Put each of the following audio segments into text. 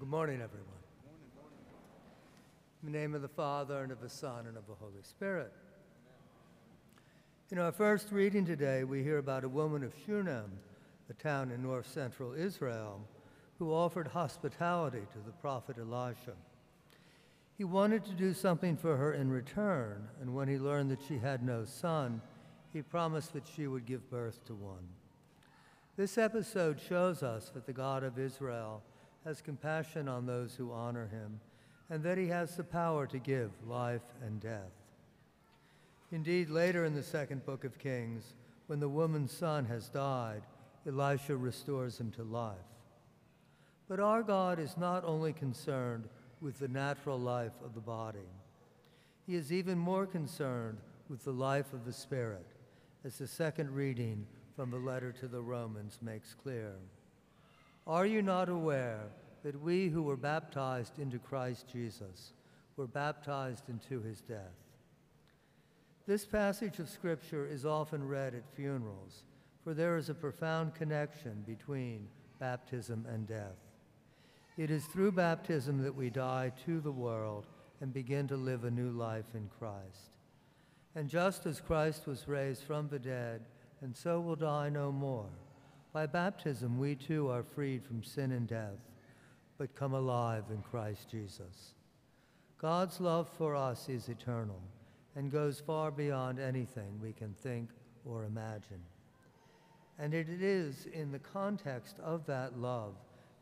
Good morning, everyone. In the name of the Father, and of the Son, and of the Holy Spirit. In our first reading today, we hear about a woman of Shunem, a town in north central Israel, who offered hospitality to the prophet Elisha. He wanted to do something for her in return, and when he learned that she had no son, he promised that she would give birth to one. This episode shows us that the God of Israel has compassion on those who honor him, and that he has the power to give life and death. Indeed, later in the second book of Kings, when the woman's son has died, Elisha restores him to life. But our God is not only concerned with the natural life of the body, he is even more concerned with the life of the spirit, as the second reading from the letter to the Romans makes clear. Are you not aware that we who were baptized into Christ Jesus were baptized into his death? This passage of Scripture is often read at funerals, for there is a profound connection between baptism and death. It is through baptism that we die to the world and begin to live a new life in Christ. And just as Christ was raised from the dead, and so will die no more, by baptism we too are freed from sin and death, but come alive in Christ Jesus. God's love for us is eternal and goes far beyond anything we can think or imagine. And it is in the context of that love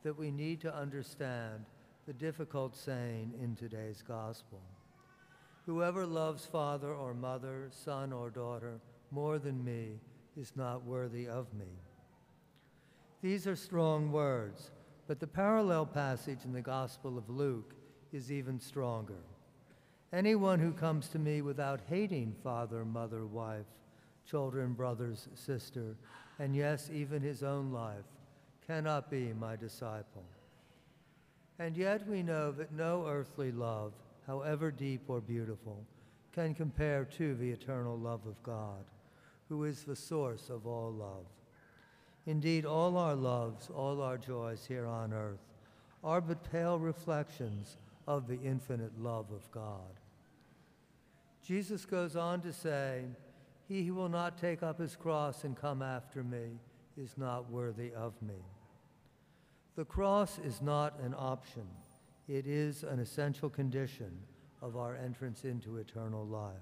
that we need to understand the difficult saying in today's gospel. Whoever loves father or mother, son or daughter more than me is not worthy of me. These are strong words, but the parallel passage in the Gospel of Luke is even stronger. Anyone who comes to me without hating father, mother, wife, children, brothers, sister, and yes, even his own life, cannot be my disciple. And yet we know that no earthly love, however deep or beautiful, can compare to the eternal love of God, who is the source of all love. Indeed, all our loves, all our joys here on earth are but pale reflections of the infinite love of God. Jesus goes on to say, He who will not take up his cross and come after me is not worthy of me. The cross is not an option. It is an essential condition of our entrance into eternal life.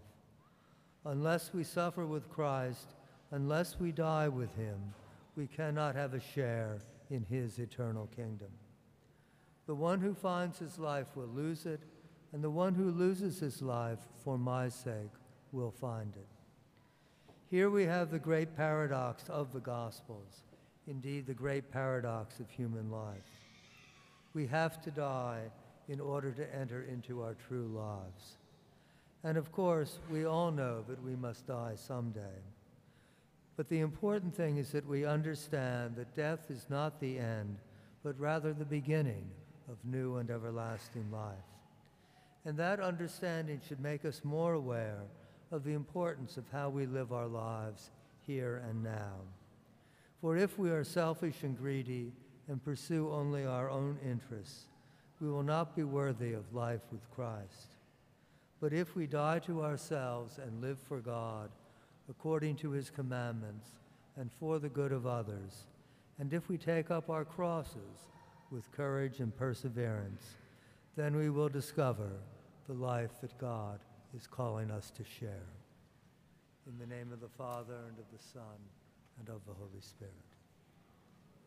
Unless we suffer with Christ, unless we die with him, we cannot have a share in his eternal kingdom. The one who finds his life will lose it, and the one who loses his life for my sake will find it. Here we have the great paradox of the Gospels, indeed, the great paradox of human life. We have to die in order to enter into our true lives. And of course, we all know that we must die someday. But the important thing is that we understand that death is not the end, but rather the beginning of new and everlasting life. And that understanding should make us more aware of the importance of how we live our lives here and now. For if we are selfish and greedy and pursue only our own interests, we will not be worthy of life with Christ. But if we die to ourselves and live for God, according to his commandments and for the good of others, and if we take up our crosses with courage and perseverance, then we will discover the life that God is calling us to share. In the name of the Father, and of the Son, and of the Holy Spirit.